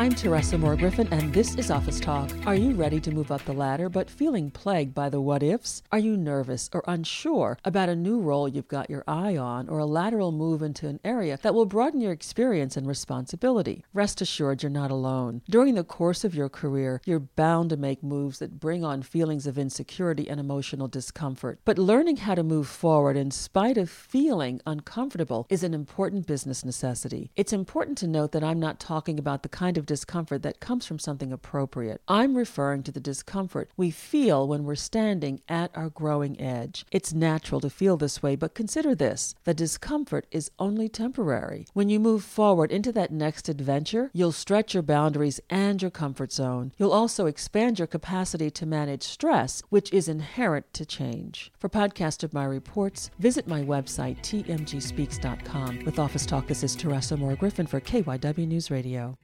I'm Teresa Moore Griffin, and this is Office Talk. Are you ready to move up the ladder but feeling plagued by the what ifs? Are you nervous or unsure about a new role you've got your eye on or a lateral move into an area that will broaden your experience and responsibility? Rest assured you're not alone. During the course of your career, you're bound to make moves that bring on feelings of insecurity and emotional discomfort. But learning how to move forward in spite of feeling uncomfortable is an important business necessity. It's important to note that I'm not talking about the kind of discomfort that comes from something appropriate. I'm referring to the discomfort we feel when we're standing at our growing edge. It's natural to feel this way, but consider this the discomfort is only temporary. When you move forward into that next adventure, you'll stretch your boundaries and your comfort zone. You'll also expand your capacity to manage stress, which is inherent to change. For podcast of my reports, visit my website, tmgspeaks.com. With Office Talk, this is Teresa Moore Griffin for KYW News Radio.